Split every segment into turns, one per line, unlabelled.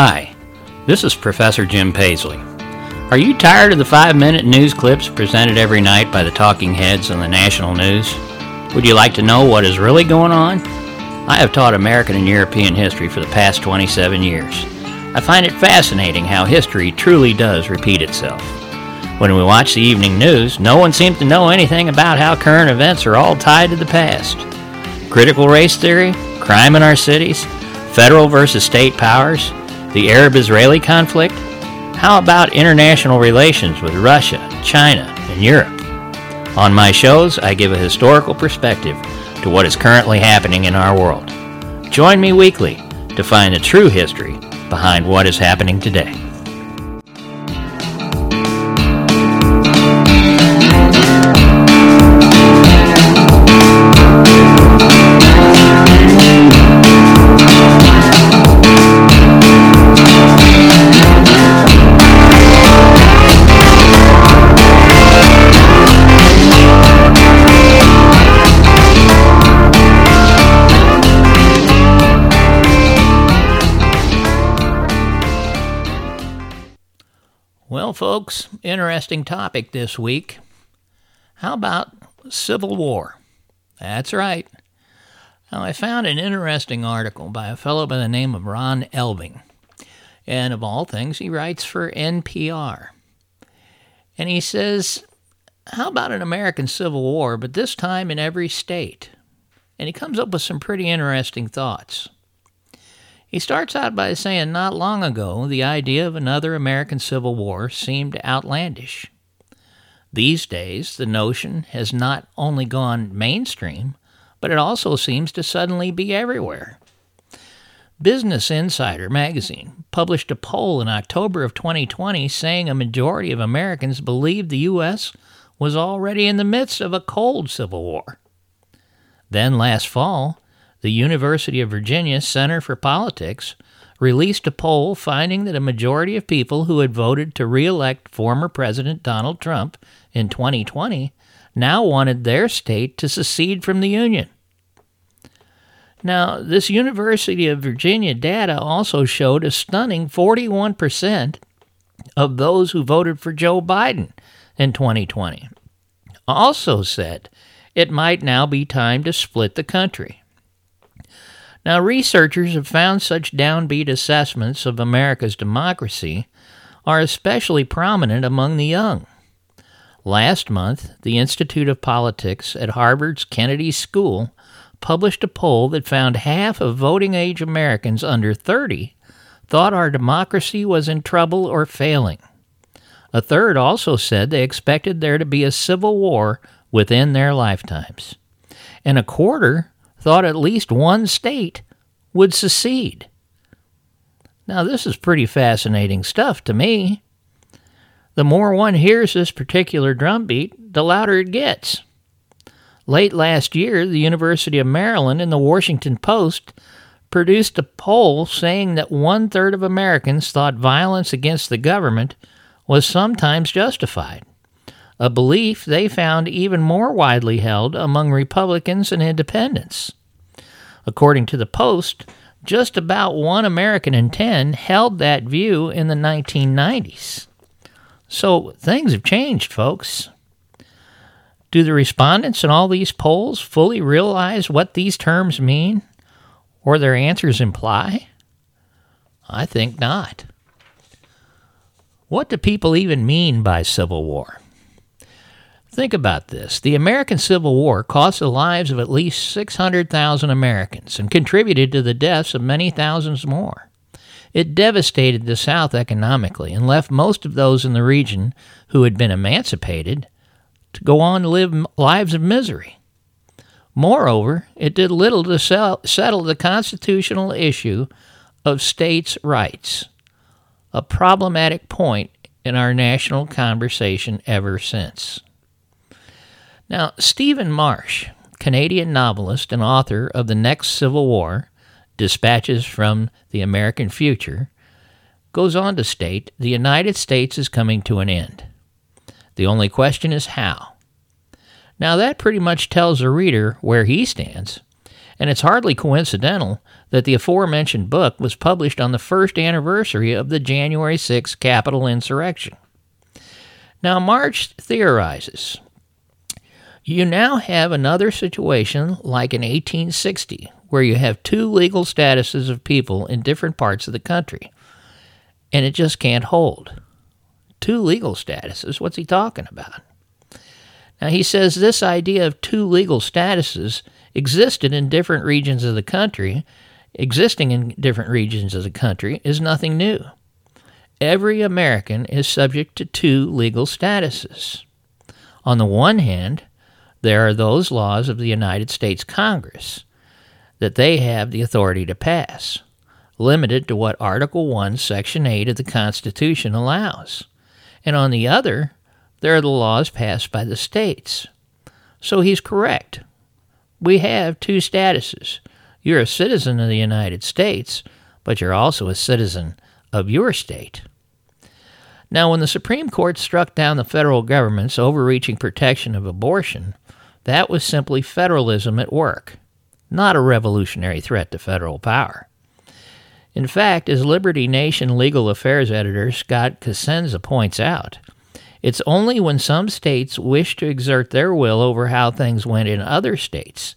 Hi, this is Professor Jim Paisley. Are you tired of the five minute news clips presented every night by the talking heads on the national news? Would you like to know what is really going on? I have taught American and European history for the past 27 years. I find it fascinating how history truly does repeat itself. When we watch the evening news, no one seems to know anything about how current events are all tied to the past. Critical race theory, crime in our cities, federal versus state powers, the Arab Israeli conflict? How about international relations with Russia, China, and Europe? On my shows, I give a historical perspective to what is currently happening in our world. Join me weekly to find the true history behind what is happening today. Folks, interesting topic this week. How about Civil War? That's right. Now, I found an interesting article by a fellow by the name of Ron Elving. And of all things, he writes for NPR. And he says, How about an American Civil War, but this time in every state? And he comes up with some pretty interesting thoughts. He starts out by saying not long ago the idea of another American Civil War seemed outlandish. These days, the notion has not only gone mainstream, but it also seems to suddenly be everywhere. Business Insider magazine published a poll in October of 2020 saying a majority of Americans believed the U.S. was already in the midst of a cold civil war. Then last fall, the University of Virginia Center for Politics released a poll finding that a majority of people who had voted to re-elect former President Donald Trump in 2020 now wanted their state to secede from the Union. Now, this University of Virginia data also showed a stunning 41% of those who voted for Joe Biden in 2020 also said it might now be time to split the country. Now, researchers have found such downbeat assessments of America's democracy are especially prominent among the young. Last month, the Institute of Politics at Harvard's Kennedy School published a poll that found half of voting age Americans under 30 thought our democracy was in trouble or failing. A third also said they expected there to be a civil war within their lifetimes. And a quarter thought at least one state would secede. Now, this is pretty fascinating stuff to me. The more one hears this particular drumbeat, the louder it gets. Late last year, the University of Maryland and the Washington Post produced a poll saying that one third of Americans thought violence against the government was sometimes justified, a belief they found even more widely held among Republicans and independents. According to the Post, just about one American in 10 held that view in the 1990s. So things have changed, folks. Do the respondents in all these polls fully realize what these terms mean or their answers imply? I think not. What do people even mean by civil war? Think about this. The American Civil War cost the lives of at least 600,000 Americans and contributed to the deaths of many thousands more. It devastated the South economically and left most of those in the region who had been emancipated to go on to live lives of misery. Moreover, it did little to settle the constitutional issue of states' rights, a problematic point in our national conversation ever since. Now, Stephen Marche, Canadian novelist and author of The Next Civil War, Dispatches from the American Future, goes on to state the United States is coming to an end. The only question is how. Now, that pretty much tells the reader where he stands, And it's hardly coincidental that the aforementioned book was published on the first anniversary of the January 6 Capitol insurrection. Now, Marche theorizes you now have another situation like in 1860, where you have two legal statuses of people in different parts of the country, and it just can't hold. Two legal statuses? What's he talking about? Now, he says this idea of two legal statuses existed in different regions of the country, existing in different regions of the country, is nothing new. Every American is subject to two legal statuses. On the one hand, there are those laws of the United States Congress that they have the authority to pass, limited to what Article 1, Section 8 of the Constitution allows. And on the other, there are the laws passed by the states. So he's correct. We have two statuses. You're a citizen of the United States, but you're also a citizen of your state. Now, when the Supreme Court struck down the federal government's overreaching protection of abortion, that was simply federalism at work, not a revolutionary threat to federal power. In fact, as Liberty Nation legal affairs editor Scott Cosenza points out, it's only when some states wish to exert their will over how things went in other states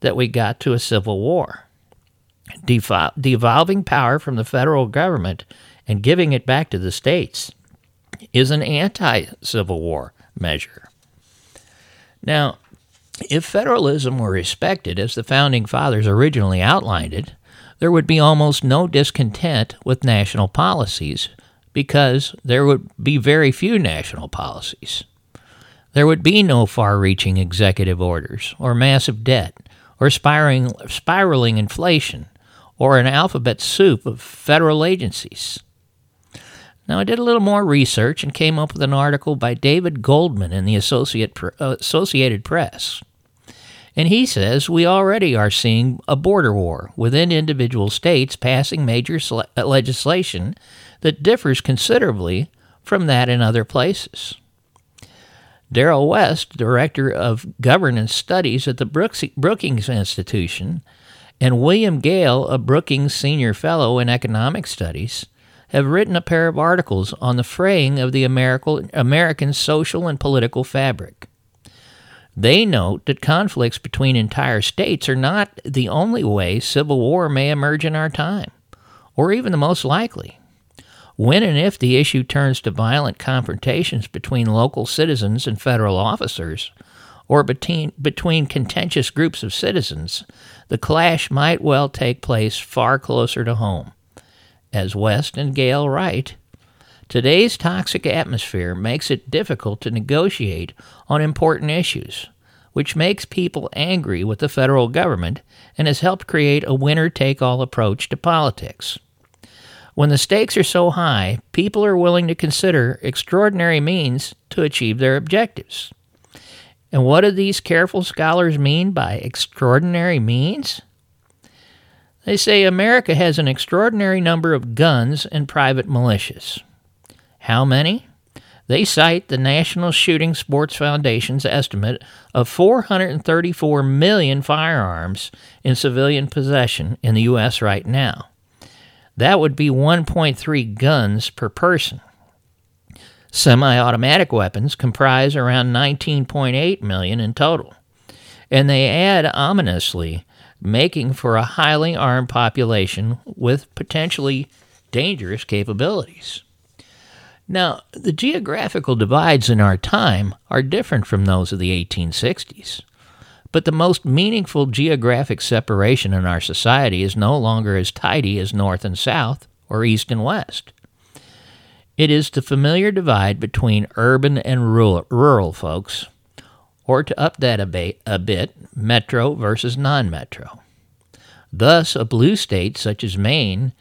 that we got to a civil war. devolving power from the federal government and giving it back to the states is an anti Civil War measure. Now, if federalism were respected as the Founding Fathers originally outlined it, there would be almost no discontent with national policies because there would be very few national policies. There would be no far reaching executive orders, or massive debt, or spiraling, spiraling inflation, or an alphabet soup of federal agencies. Now, I did a little more research and came up with an article by David Goldman in the Associate, uh, Associated Press. And he says we already are seeing a border war within individual states passing major legislation that differs considerably from that in other places. Darrell West, Director of Governance Studies at the Brookings Institution, and William Gale, a Brookings Senior Fellow in Economic Studies, have written a pair of articles on the fraying of the American social and political fabric. They note that conflicts between entire states are not the only way civil war may emerge in our time, or even the most likely. When and if the issue turns to violent confrontations between local citizens and federal officers, or between, between contentious groups of citizens, the clash might well take place far closer to home. As West and Gale write, today's toxic atmosphere makes it difficult to negotiate on important issues, which makes people angry with the federal government and has helped create a winner take all approach to politics. When the stakes are so high, people are willing to consider extraordinary means to achieve their objectives. And what do these careful scholars mean by extraordinary means? They say America has an extraordinary number of guns and private militias. How many? They cite the National Shooting Sports Foundation's estimate of 434 million firearms in civilian possession in the U.S. right now. That would be 1.3 guns per person. Semi automatic weapons comprise around 19.8 million in total. And they add ominously, making for a highly armed population with potentially dangerous capabilities. Now, the geographical divides in our time are different from those of the 1860s. But the most meaningful geographic separation in our society is no longer as tidy as North and South or East and West. It is the familiar divide between urban and rural, rural folks, or to up that a bit, a bit metro versus non metro. Thus, a blue state such as Maine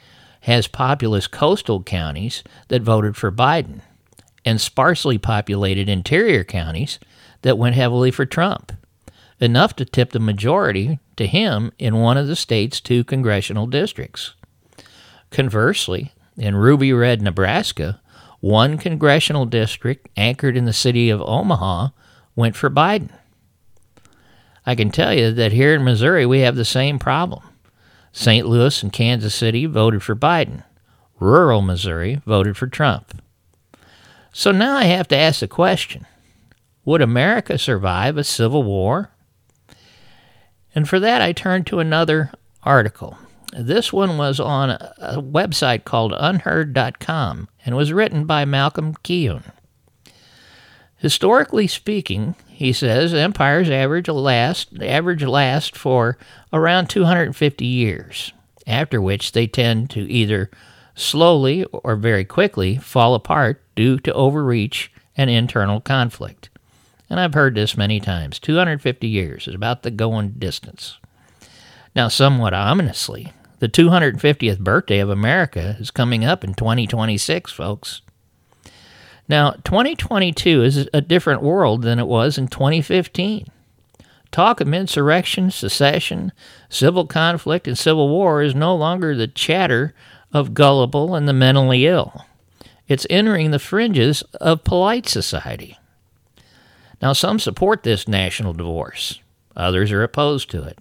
has populous coastal counties that voted for Biden, and sparsely populated interior counties that went heavily for Trump enough to tip the majority to him in one of the state's two congressional districts. Conversely, in Ruby Red, Nebraska, one congressional district anchored in the city of Omaha went for Biden. I can tell you that here in Missouri we have the same problem. St. Louis and Kansas City voted for Biden. Rural Missouri voted for Trump. So now I have to ask the question Would America survive a civil war? And for that, I turn to another article. This one was on a website called unherd.com and was written by Malcolm Keown. Historically speaking, he says, empires average last average last for around 250 years, after which they tend to either slowly or very quickly fall apart due to overreach and internal conflict. And I've heard this many times. 250 years is about the going distance. Now, somewhat ominously, the 250th birthday of America is coming up in 2026, folks. Now, 2022 is a different world than it was in 2015. Talk of insurrection, secession, civil conflict, and civil war is no longer the chatter of gullible and the mentally ill. It's entering the fringes of polite society. Now, some support this national divorce, others are opposed to it.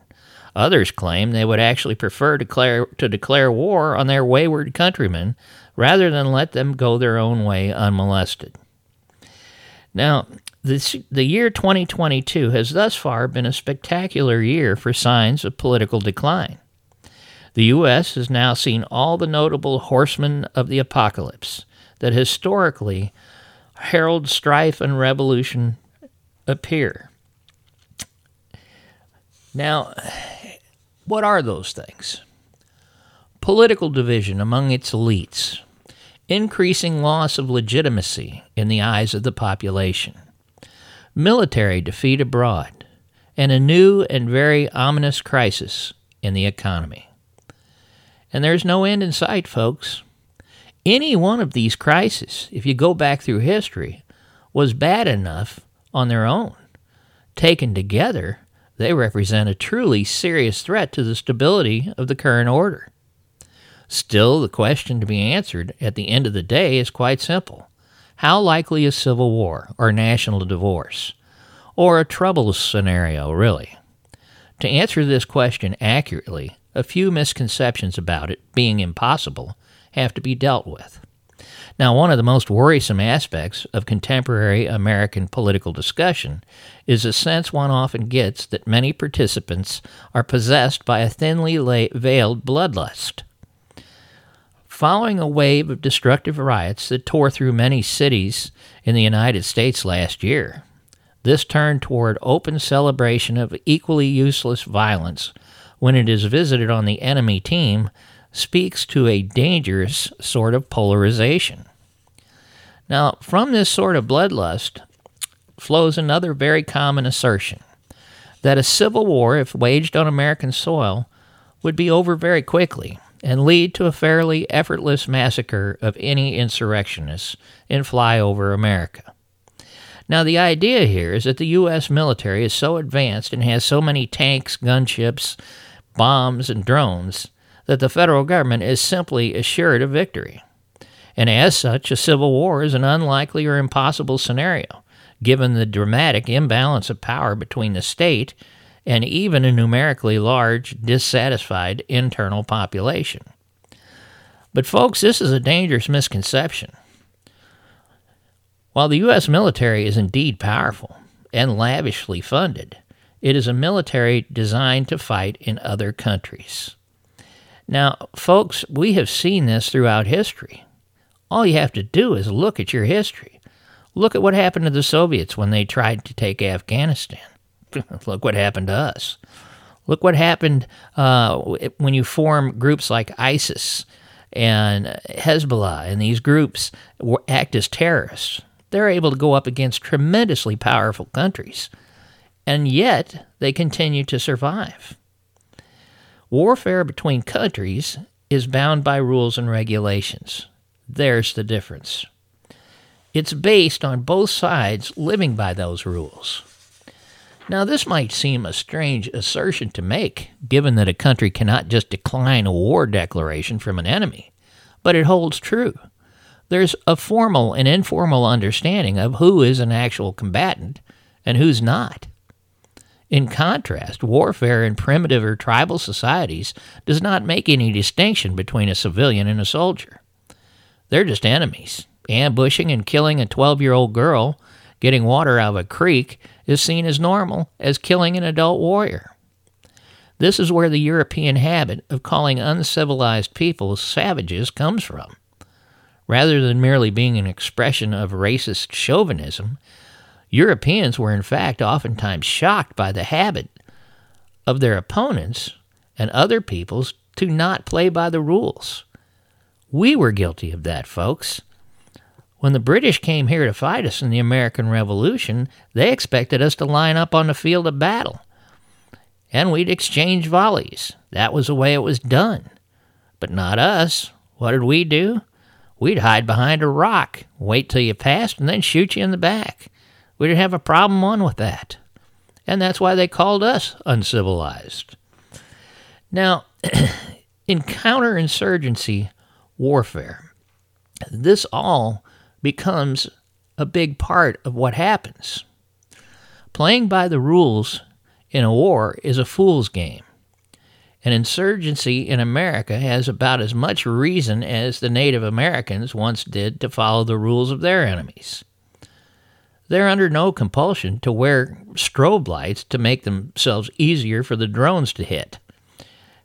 Others claim they would actually prefer declare, to declare war on their wayward countrymen rather than let them go their own way unmolested. Now, this, the year 2022 has thus far been a spectacular year for signs of political decline. The U.S. has now seen all the notable horsemen of the apocalypse that historically herald strife and revolution appear. Now, what are those things? Political division among its elites, increasing loss of legitimacy in the eyes of the population, military defeat abroad, and a new and very ominous crisis in the economy. And there's no end in sight, folks. Any one of these crises, if you go back through history, was bad enough on their own. Taken together, they represent a truly serious threat to the stability of the current order. Still, the question to be answered at the end of the day is quite simple How likely is civil war or national divorce? Or a troubles scenario, really? To answer this question accurately, a few misconceptions about it being impossible have to be dealt with. Now, one of the most worrisome aspects of contemporary American political discussion is a sense one often gets that many participants are possessed by a thinly veiled bloodlust. Following a wave of destructive riots that tore through many cities in the United States last year, this turned toward open celebration of equally useless violence when it is visited on the enemy team speaks to a dangerous sort of polarization. Now, from this sort of bloodlust flows another very common assertion that a civil war, if waged on American soil, would be over very quickly and lead to a fairly effortless massacre of any insurrectionists in flyover America. Now, the idea here is that the U.S. military is so advanced and has so many tanks, gunships, bombs, and drones that the federal government is simply assured of victory and as such, a civil war is an unlikely or impossible scenario, given the dramatic imbalance of power between the state and even a numerically large, dissatisfied internal population. But, folks, this is a dangerous misconception. While the U.S. military is indeed powerful and lavishly funded, it is a military designed to fight in other countries. Now, folks, we have seen this throughout history. All you have to do is look at your history. Look at what happened to the Soviets when they tried to take Afghanistan. look what happened to us. Look what happened uh, when you form groups like ISIS and Hezbollah, and these groups act as terrorists. They're able to go up against tremendously powerful countries, and yet they continue to survive. Warfare between countries is bound by rules and regulations. There's the difference. It's based on both sides living by those rules. Now, this might seem a strange assertion to make, given that a country cannot just decline a war declaration from an enemy, but it holds true. There's a formal and informal understanding of who is an actual combatant and who's not. In contrast, warfare in primitive or tribal societies does not make any distinction between a civilian and a soldier. They're just enemies. Ambushing and killing a 12 year old girl getting water out of a creek is seen as normal as killing an adult warrior. This is where the European habit of calling uncivilized people savages comes from. Rather than merely being an expression of racist chauvinism, Europeans were in fact oftentimes shocked by the habit of their opponents and other peoples to not play by the rules. We were guilty of that, folks. When the British came here to fight us in the American Revolution, they expected us to line up on the field of battle and we'd exchange volleys. That was the way it was done. But not us. What did we do? We'd hide behind a rock, wait till you passed, and then shoot you in the back. We didn't have a problem on with that. And that's why they called us uncivilized. Now, in counterinsurgency warfare, this all becomes a big part of what happens. Playing by the rules in a war is a fool's game. An insurgency in America has about as much reason as the Native Americans once did to follow the rules of their enemies. They're under no compulsion to wear strobe lights to make themselves easier for the drones to hit.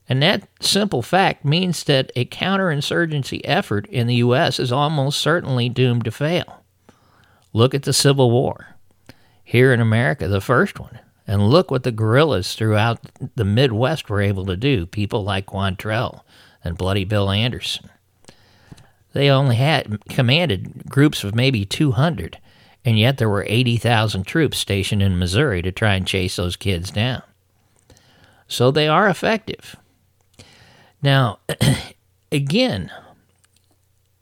And that simple fact means that a counterinsurgency effort in the U.S. is almost certainly doomed to fail. Look at the Civil War. Here in America, the first one. And look what the guerrillas throughout the Midwest were able to do, people like Quantrill and Bloody Bill Anderson. They only had commanded groups of maybe 200, and yet there were 80,000 troops stationed in Missouri to try and chase those kids down. So they are effective. Now, again,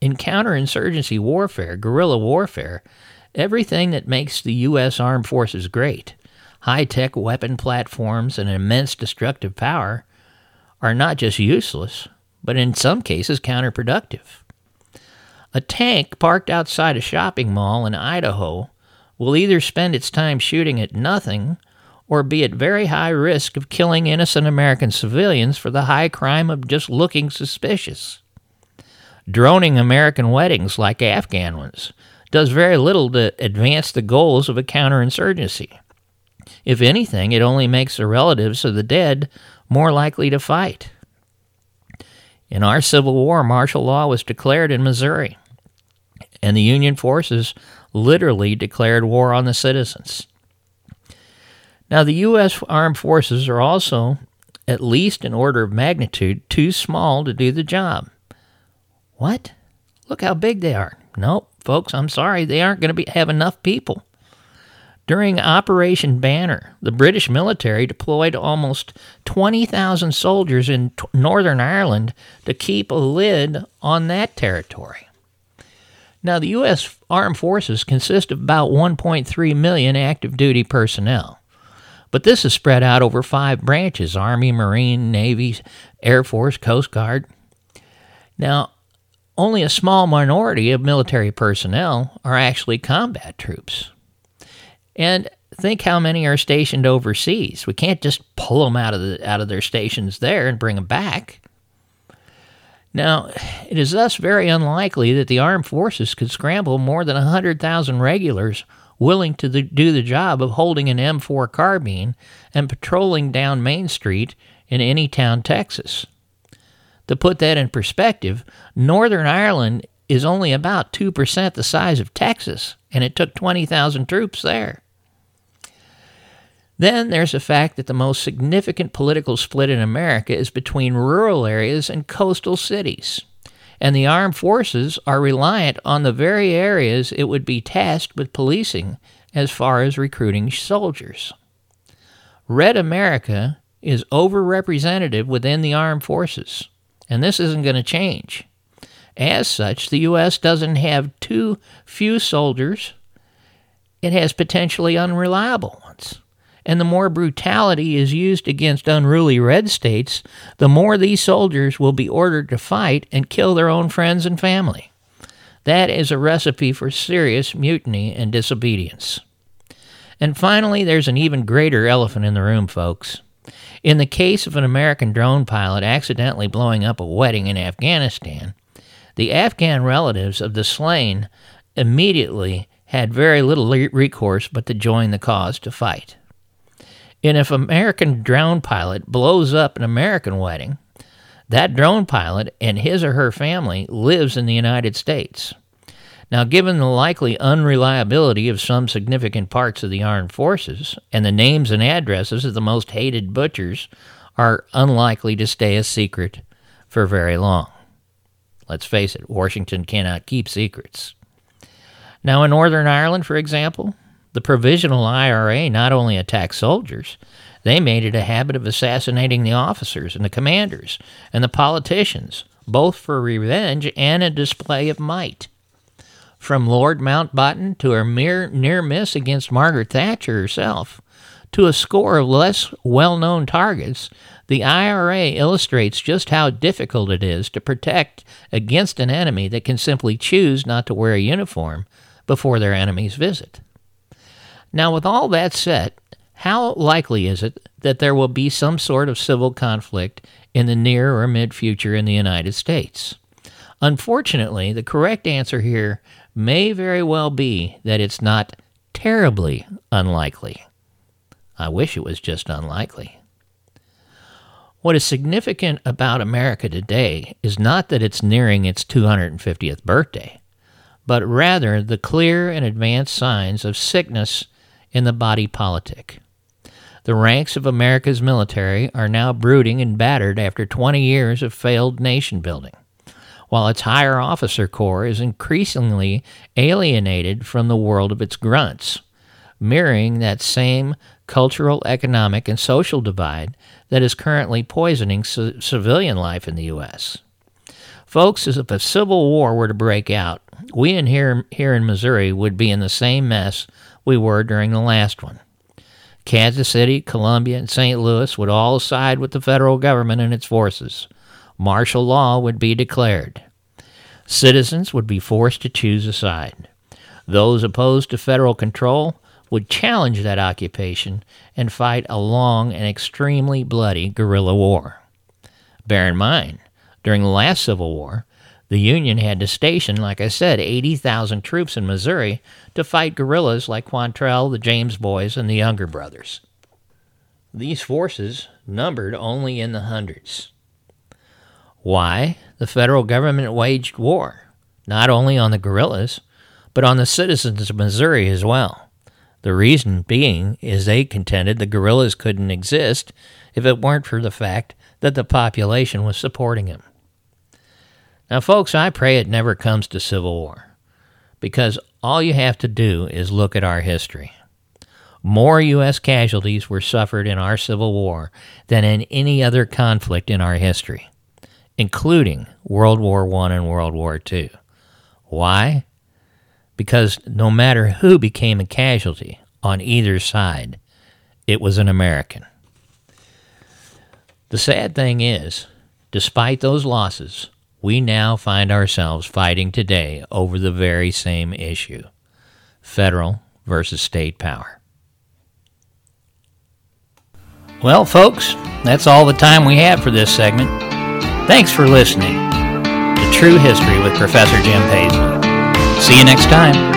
in counterinsurgency warfare, guerrilla warfare, everything that makes the U.S. Armed Forces great high tech weapon platforms and immense destructive power are not just useless, but in some cases counterproductive. A tank parked outside a shopping mall in Idaho will either spend its time shooting at nothing or be at very high risk of killing innocent American civilians for the high crime of just looking suspicious. Droning American weddings like Afghan ones does very little to advance the goals of a counterinsurgency. If anything, it only makes the relatives of the dead more likely to fight. In our Civil War, martial law was declared in Missouri, and the Union forces literally declared war on the citizens. Now, the U.S. Armed Forces are also, at least in order of magnitude, too small to do the job. What? Look how big they are. Nope, folks, I'm sorry, they aren't going to have enough people. During Operation Banner, the British military deployed almost 20,000 soldiers in t- Northern Ireland to keep a lid on that territory. Now, the U.S. Armed Forces consist of about 1.3 million active duty personnel, but this is spread out over five branches Army, Marine, Navy, Air Force, Coast Guard. Now, only a small minority of military personnel are actually combat troops. And think how many are stationed overseas. We can't just pull them out of the out of their stations there and bring them back. Now, it is thus very unlikely that the armed forces could scramble more than 100,000 regulars willing to do the job of holding an M4 carbine and patrolling down Main Street in any town, Texas. To put that in perspective, Northern Ireland is only about 2% the size of Texas, and it took 20,000 troops there. Then there's the fact that the most significant political split in America is between rural areas and coastal cities. And the armed forces are reliant on the very areas it would be tasked with policing as far as recruiting soldiers. Red America is overrepresented within the armed forces, and this isn't going to change. As such, the U.S. doesn't have too few soldiers, it has potentially unreliable and the more brutality is used against unruly red states, the more these soldiers will be ordered to fight and kill their own friends and family. That is a recipe for serious mutiny and disobedience. And finally, there's an even greater elephant in the room, folks. In the case of an American drone pilot accidentally blowing up a wedding in Afghanistan, the Afghan relatives of the slain immediately had very little recourse but to join the cause to fight. And if an American drone pilot blows up an American wedding, that drone pilot and his or her family lives in the United States. Now, given the likely unreliability of some significant parts of the armed forces, and the names and addresses of the most hated butchers are unlikely to stay a secret for very long. Let's face it, Washington cannot keep secrets. Now, in Northern Ireland, for example, the Provisional IRA not only attacked soldiers, they made it a habit of assassinating the officers and the commanders and the politicians, both for revenge and a display of might. From Lord Mountbatten to a mere near miss against Margaret Thatcher herself, to a score of less well known targets, the IRA illustrates just how difficult it is to protect against an enemy that can simply choose not to wear a uniform before their enemies visit. Now, with all that said, how likely is it that there will be some sort of civil conflict in the near or mid future in the United States? Unfortunately, the correct answer here may very well be that it's not terribly unlikely. I wish it was just unlikely. What is significant about America today is not that it's nearing its 250th birthday, but rather the clear and advanced signs of sickness in the body politic. The ranks of America's military are now brooding and battered after 20 years of failed nation building, while its higher officer corps is increasingly alienated from the world of its grunts, mirroring that same cultural, economic, and social divide that is currently poisoning c- civilian life in the U.S. Folks, if a civil war were to break out, we in here, here in Missouri would be in the same mess we were during the last one. Kansas City, Columbia, and St. Louis would all side with the federal government and its forces. Martial law would be declared. Citizens would be forced to choose a side. Those opposed to federal control would challenge that occupation and fight a long and extremely bloody guerrilla war. Bear in mind, during the last Civil War, the Union had to station, like I said, 80,000 troops in Missouri to fight guerrillas like Quantrill, the James Boys, and the Younger Brothers. These forces numbered only in the hundreds. Why? The federal government waged war, not only on the guerrillas, but on the citizens of Missouri as well. The reason being is they contended the guerrillas couldn't exist if it weren't for the fact that the population was supporting them. Now, folks, I pray it never comes to civil war because all you have to do is look at our history. More U.S. casualties were suffered in our Civil War than in any other conflict in our history, including World War I and World War II. Why? Because no matter who became a casualty on either side, it was an American. The sad thing is, despite those losses, we now find ourselves fighting today over the very same issue federal versus state power. Well, folks, that's all the time we have for this segment. Thanks for listening to True History with Professor Jim Paisley. See you next time.